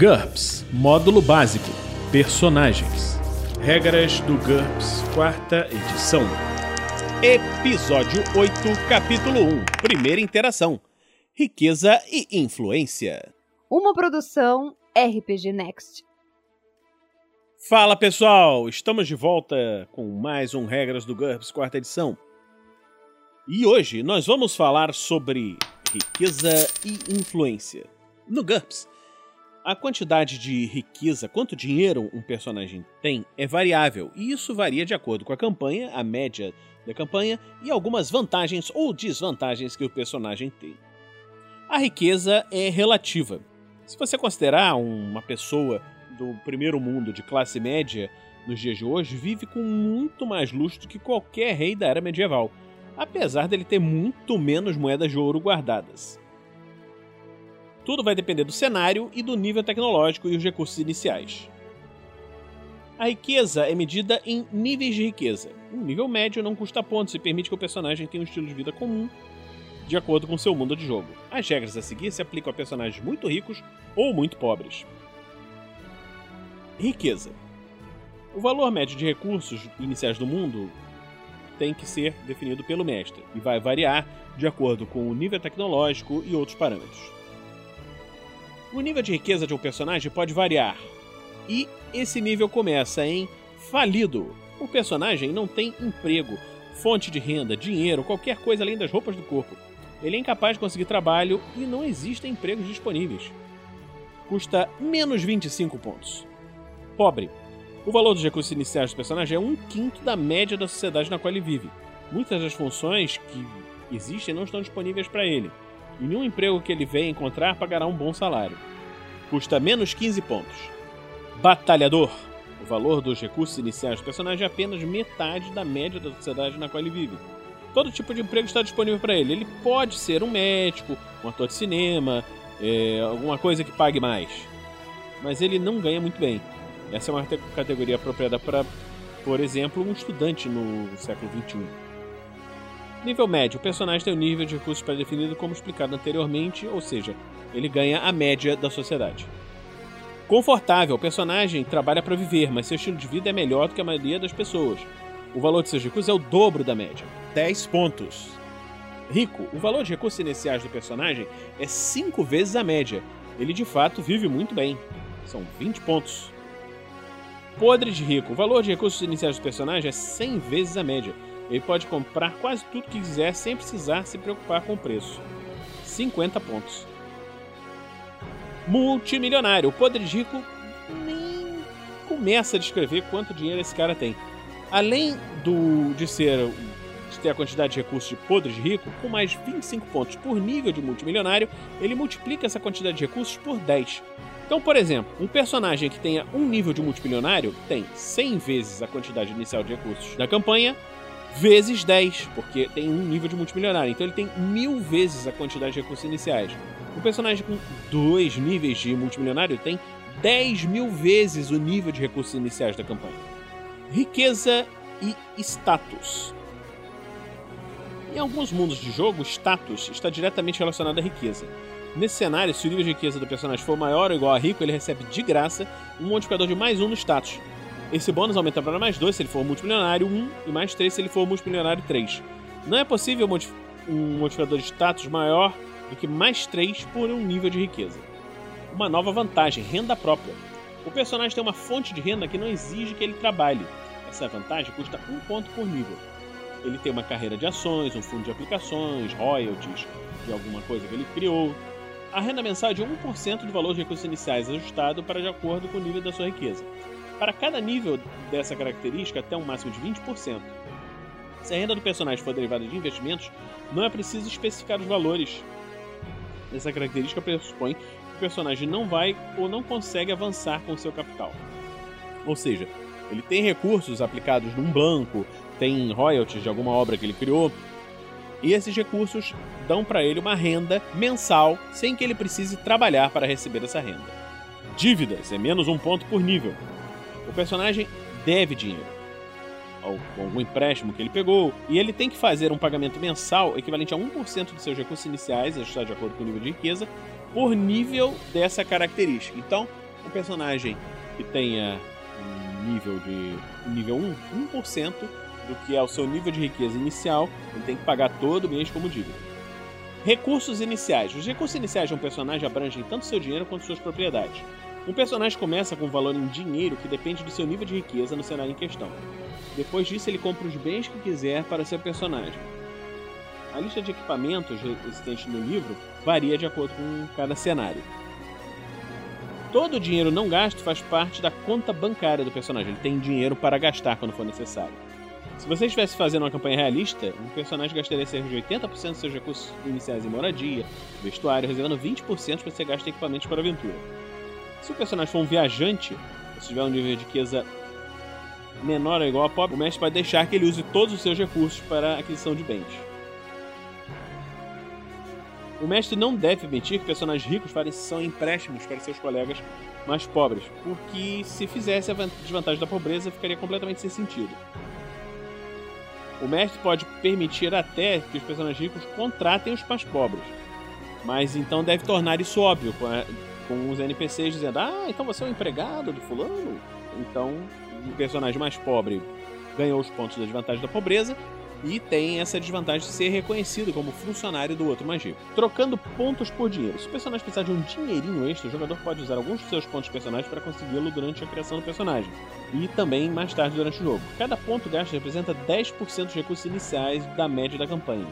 GURPS Módulo Básico Personagens Regras do GURPS, quarta edição. Episódio 8, capítulo 1 Primeira interação: Riqueza e influência. Uma produção RPG Next. Fala pessoal, estamos de volta com mais um Regras do GURPS, quarta edição. E hoje nós vamos falar sobre riqueza e influência. No GURPS, a quantidade de riqueza, quanto dinheiro um personagem tem, é variável, e isso varia de acordo com a campanha, a média da campanha e algumas vantagens ou desvantagens que o personagem tem. A riqueza é relativa. Se você considerar uma pessoa do primeiro mundo de classe média nos dias de hoje, vive com muito mais luxo do que qualquer rei da era medieval, apesar dele ter muito menos moedas de ouro guardadas. Tudo vai depender do cenário e do nível tecnológico e os recursos iniciais. A riqueza é medida em níveis de riqueza. Um nível médio não custa pontos e permite que o personagem tenha um estilo de vida comum, de acordo com seu mundo de jogo. As regras a seguir se aplicam a personagens muito ricos ou muito pobres. Riqueza. O valor médio de recursos iniciais do mundo tem que ser definido pelo mestre e vai variar de acordo com o nível tecnológico e outros parâmetros. O nível de riqueza de um personagem pode variar, e esse nível começa em falido. O personagem não tem emprego, fonte de renda, dinheiro, qualquer coisa além das roupas do corpo. Ele é incapaz de conseguir trabalho e não existem empregos disponíveis. Custa menos 25 pontos. Pobre. O valor dos recursos iniciais do personagem é um quinto da média da sociedade na qual ele vive. Muitas das funções que existem não estão disponíveis para ele nenhum emprego que ele venha encontrar pagará um bom salário. Custa menos 15 pontos. Batalhador. O valor dos recursos iniciais do personagem é apenas metade da média da sociedade na qual ele vive. Todo tipo de emprego está disponível para ele. Ele pode ser um médico, um ator de cinema, é, alguma coisa que pague mais. Mas ele não ganha muito bem. Essa é uma categoria apropriada para, por exemplo, um estudante no século XXI. Nível médio. O personagem tem um nível de recursos pré-definido como explicado anteriormente, ou seja, ele ganha a média da sociedade. Confortável. O personagem trabalha para viver, mas seu estilo de vida é melhor do que a maioria das pessoas. O valor de seus recursos é o dobro da média. 10 pontos. Rico. O valor de recursos iniciais do personagem é 5 vezes a média. Ele de fato vive muito bem. São 20 pontos. Podre de rico. O valor de recursos iniciais do personagem é 100 vezes a média. Ele pode comprar quase tudo que quiser sem precisar se preocupar com o preço. 50 pontos. Multimilionário. O rico nem começa a descrever quanto dinheiro esse cara tem. Além do de ser de ter a quantidade de recursos de podre de rico, com mais 25 pontos por nível de multimilionário, ele multiplica essa quantidade de recursos por 10. Então, por exemplo, um personagem que tenha um nível de multimilionário tem 100 vezes a quantidade inicial de recursos da campanha, vezes 10, porque tem um nível de multimilionário. Então ele tem mil vezes a quantidade de recursos iniciais. Um personagem com dois níveis de multimilionário tem 10 mil vezes o nível de recursos iniciais da campanha. Riqueza e status. Em alguns mundos de jogo, status está diretamente relacionado à riqueza. Nesse cenário, se o nível de riqueza do personagem for maior ou igual a rico, ele recebe de graça um modificador de mais um no status, esse bônus aumenta para mais 2 se ele for multimilionário 1 e mais 3 se ele for multimilionário 3. Não é possível um modificador de status maior do que mais 3 por um nível de riqueza. Uma nova vantagem, renda própria. O personagem tem uma fonte de renda que não exige que ele trabalhe. Essa vantagem custa 1 ponto por nível. Ele tem uma carreira de ações, um fundo de aplicações, royalties de alguma coisa que ele criou. A renda mensal é de 1% do valor de recursos iniciais ajustado para de acordo com o nível da sua riqueza. Para cada nível dessa característica, até um máximo de 20%. Se a renda do personagem for derivada de investimentos, não é preciso especificar os valores. Essa característica pressupõe que o personagem não vai ou não consegue avançar com seu capital. Ou seja, ele tem recursos aplicados num banco, tem royalties de alguma obra que ele criou, e esses recursos dão para ele uma renda mensal sem que ele precise trabalhar para receber essa renda. Dívidas é menos um ponto por nível. O personagem deve dinheiro algum empréstimo que ele pegou e ele tem que fazer um pagamento mensal equivalente a 1% dos seus recursos iniciais, ajustado de acordo com o nível de riqueza, por nível dessa característica. Então, um personagem que tenha um nível de nível 1, 1% do que é o seu nível de riqueza inicial, ele tem que pagar todo mês como dívida. Recursos iniciais. Os recursos iniciais de um personagem abrangem tanto seu dinheiro quanto suas propriedades. Um personagem começa com um valor em dinheiro que depende do seu nível de riqueza no cenário em questão. Depois disso, ele compra os bens que quiser para seu personagem. A lista de equipamentos existentes no livro varia de acordo com cada cenário. Todo o dinheiro não gasto faz parte da conta bancária do personagem. Ele tem dinheiro para gastar quando for necessário. Se você estivesse fazendo uma campanha realista, um personagem gastaria cerca de 80% dos seus recursos iniciais em moradia, vestuário, reservando 20% para ser gasto em equipamentos para aventura. Se o personagem for um viajante, se tiver um nível de riqueza menor ou igual a pobre, o mestre pode deixar que ele use todos os seus recursos para a aquisição de bens. O mestre não deve permitir que personagens ricos façam empréstimos para seus colegas mais pobres, porque se fizesse a desvantagem da pobreza ficaria completamente sem sentido. O mestre pode permitir até que os personagens ricos contratem os mais pobres, mas então deve tornar isso óbvio com, os NPCs dizendo: Ah, então você é um empregado do fulano? Então o personagem mais pobre ganhou os pontos da desvantagem da pobreza e tem essa desvantagem de ser reconhecido como funcionário do outro rico. Trocando pontos por dinheiro. Se o personagem precisar de um dinheirinho extra, o jogador pode usar alguns dos seus pontos de personagem para consegui-lo durante a criação do personagem e também mais tarde durante o jogo. Cada ponto gasto representa 10% dos recursos iniciais da média da campanha.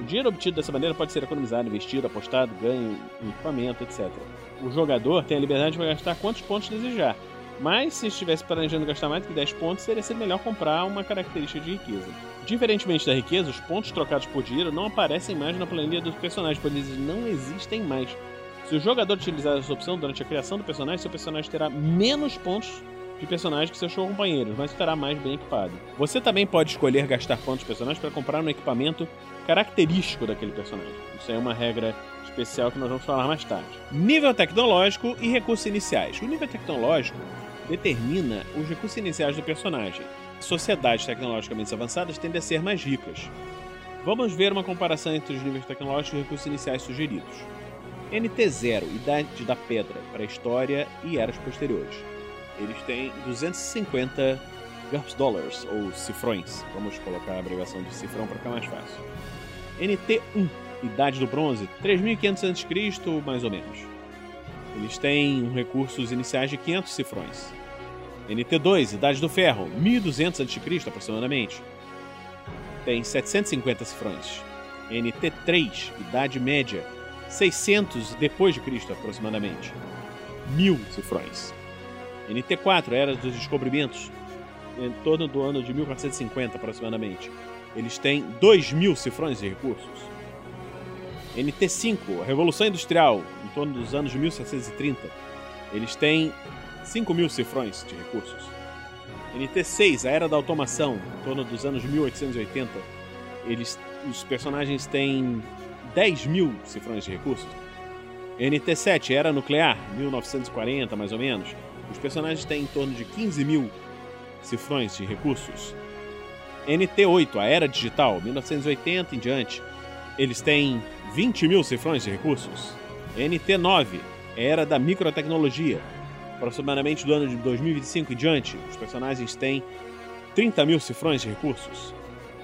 O dinheiro obtido dessa maneira pode ser economizado, investido, apostado, ganho em equipamento, etc. O jogador tem a liberdade de gastar quantos pontos desejar, mas se estivesse planejando gastar mais do que 10 pontos, seria ser melhor comprar uma característica de riqueza. Diferentemente da riqueza, os pontos trocados por dinheiro não aparecem mais na planilha dos personagens, pois eles não existem mais. Se o jogador utilizar essa opção durante a criação do personagem, seu personagem terá menos pontos de personagem que seus companheiros, mas estará mais bem equipado. Você também pode escolher gastar pontos de personagem para comprar um equipamento característico daquele personagem. Isso é uma regra especial que nós vamos falar mais tarde. Nível tecnológico e recursos iniciais. O nível tecnológico determina os recursos iniciais do personagem. Sociedades tecnologicamente avançadas tendem a ser mais ricas. Vamos ver uma comparação entre os níveis tecnológicos e recursos iniciais sugeridos. NT0, Idade da Pedra, para a história e eras posteriores. Eles têm 250 GURPS Dollars, ou cifrões. Vamos colocar a abreviação de cifrão para ficar mais fácil. NT1, Idade do Bronze, 3500 a.C., mais ou menos. Eles têm recursos iniciais de 500 cifrões. NT2, Idade do Ferro, 1200 a.C. aproximadamente. Tem 750 cifrões. NT3, Idade Média, 600 depois de Cristo aproximadamente. 1000 cifrões. NT4, Era dos Descobrimentos, em torno do ano de 1450 aproximadamente. Eles têm 2000 cifrões de recursos. NT5, a Revolução Industrial, em torno dos anos de 1730. Eles têm 5 mil cifrões de recursos. NT6, a Era da Automação, em torno dos anos 1880, eles, os personagens têm 10 mil cifrões de recursos. NT7, Era Nuclear, 1940 mais ou menos, os personagens têm em torno de 15 mil cifrões de recursos. NT8, a Era Digital, 1980 em diante, eles têm 20 mil cifrões de recursos. NT9, Era da Microtecnologia, aproximadamente do ano de 2025 em diante, os personagens têm 30 mil cifrões de recursos.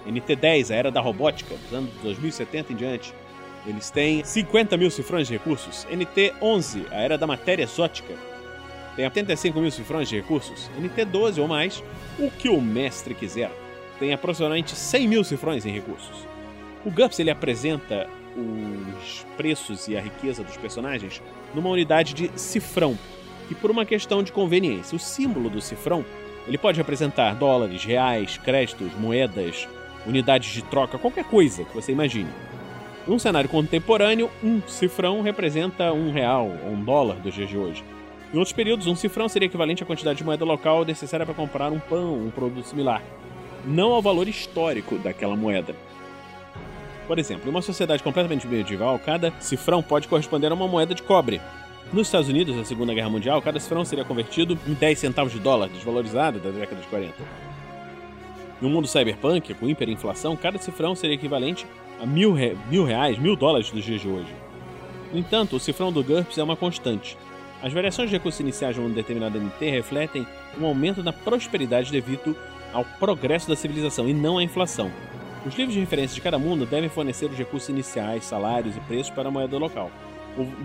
NT10, a Era da Robótica, dos anos de 2070 em diante, eles têm 50 mil cifrões de recursos. NT11, a Era da Matéria Exótica, tem 85 mil cifrões de recursos. NT12 ou mais, o que o mestre quiser, tem aproximadamente 100 mil cifrões em recursos. O GURPS ele apresenta os preços e a riqueza dos personagens numa unidade de cifrão, e por uma questão de conveniência. O símbolo do cifrão ele pode representar dólares, reais, créditos, moedas, unidades de troca, qualquer coisa que você imagine. Num cenário contemporâneo, um cifrão representa um real ou um dólar dos dias de hoje. Em outros períodos, um cifrão seria equivalente à quantidade de moeda local necessária para comprar um pão um produto similar, não ao valor histórico daquela moeda. Por exemplo, em uma sociedade completamente medieval, cada cifrão pode corresponder a uma moeda de cobre, nos Estados Unidos, na Segunda Guerra Mundial, cada cifrão seria convertido em 10 centavos de dólar, desvalorizado da década de 40. No mundo cyberpunk, com hiperinflação, cada cifrão seria equivalente a mil, re... mil reais, mil dólares dos dias de hoje. No entanto, o cifrão do GURPS é uma constante. As variações de recursos iniciais de um determinado NT refletem um aumento na prosperidade devido ao progresso da civilização e não à inflação. Os livros de referência de cada mundo devem fornecer os recursos iniciais, salários e preços para a moeda local,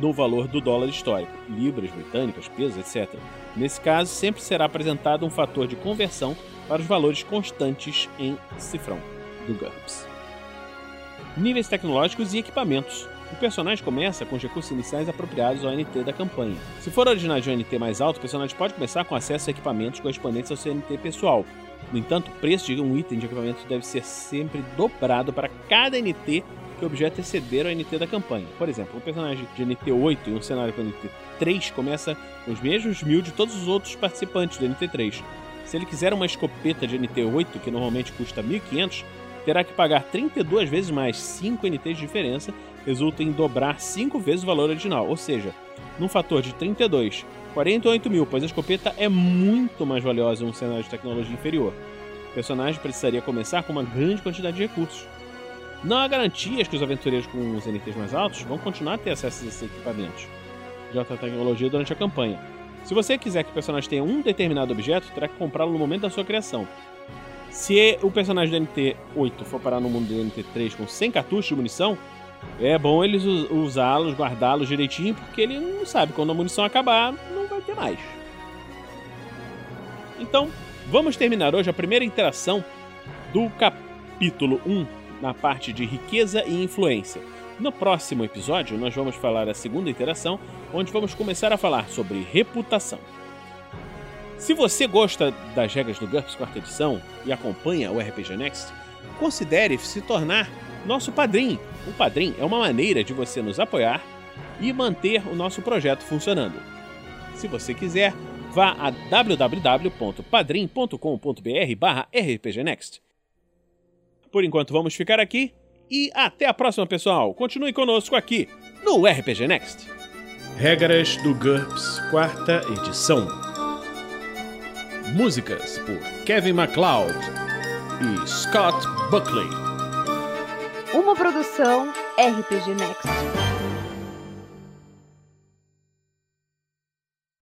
no valor do dólar histórico, libras britânicas, pesos, etc. Nesse caso, sempre será apresentado um fator de conversão para os valores constantes em cifrão do GURPS. Níveis tecnológicos e equipamentos. O personagem começa com os recursos iniciais apropriados ao NT da campanha. Se for originário de um NT mais alto, o personagem pode começar com acesso a equipamentos correspondentes ao seu NT pessoal. No entanto, o preço de um item de equipamento deve ser sempre dobrado para cada NT que o objeto exceder ao NT da campanha. Por exemplo, um personagem de NT 8 e um cenário com NT 3 começa com os mesmos mil de todos os outros participantes do NT 3. Se ele quiser uma escopeta de NT 8, que normalmente custa 1500, terá que pagar 32 vezes mais 5 NTs de diferença, resulta em dobrar 5 vezes o valor original, ou seja, num fator de 32, 48 mil, pois a escopeta é muito mais valiosa em um cenário de tecnologia inferior. O personagem precisaria começar com uma grande quantidade de recursos. Não há garantias que os aventureiros com os NTs mais altos vão continuar a ter acesso a esses equipamentos de alta tecnologia durante a campanha. Se você quiser que o personagem tenha um determinado objeto, terá que comprá-lo no momento da sua criação. Se o personagem do NT8 for parar no mundo do NT3 com 100 cartuchos de munição, é bom eles usá-los, guardá-los direitinho, porque ele não sabe quando a munição acabar, não vai ter mais. Então, vamos terminar hoje a primeira interação do capítulo 1 na parte de riqueza e influência. No próximo episódio, nós vamos falar a segunda interação, onde vamos começar a falar sobre reputação. Se você gosta das regras do GURPS quarta edição e acompanha o RPG Next, considere se tornar nosso padrinho. O padrinho é uma maneira de você nos apoiar e manter o nosso projeto funcionando. Se você quiser, vá a www.padrim.com.br/rpgnext. Por enquanto, vamos ficar aqui e até a próxima, pessoal. Continue conosco aqui no RPG Next. Regras do GURPS quarta edição. Músicas por Kevin MacLeod e Scott Buckley. Produção RPG Next.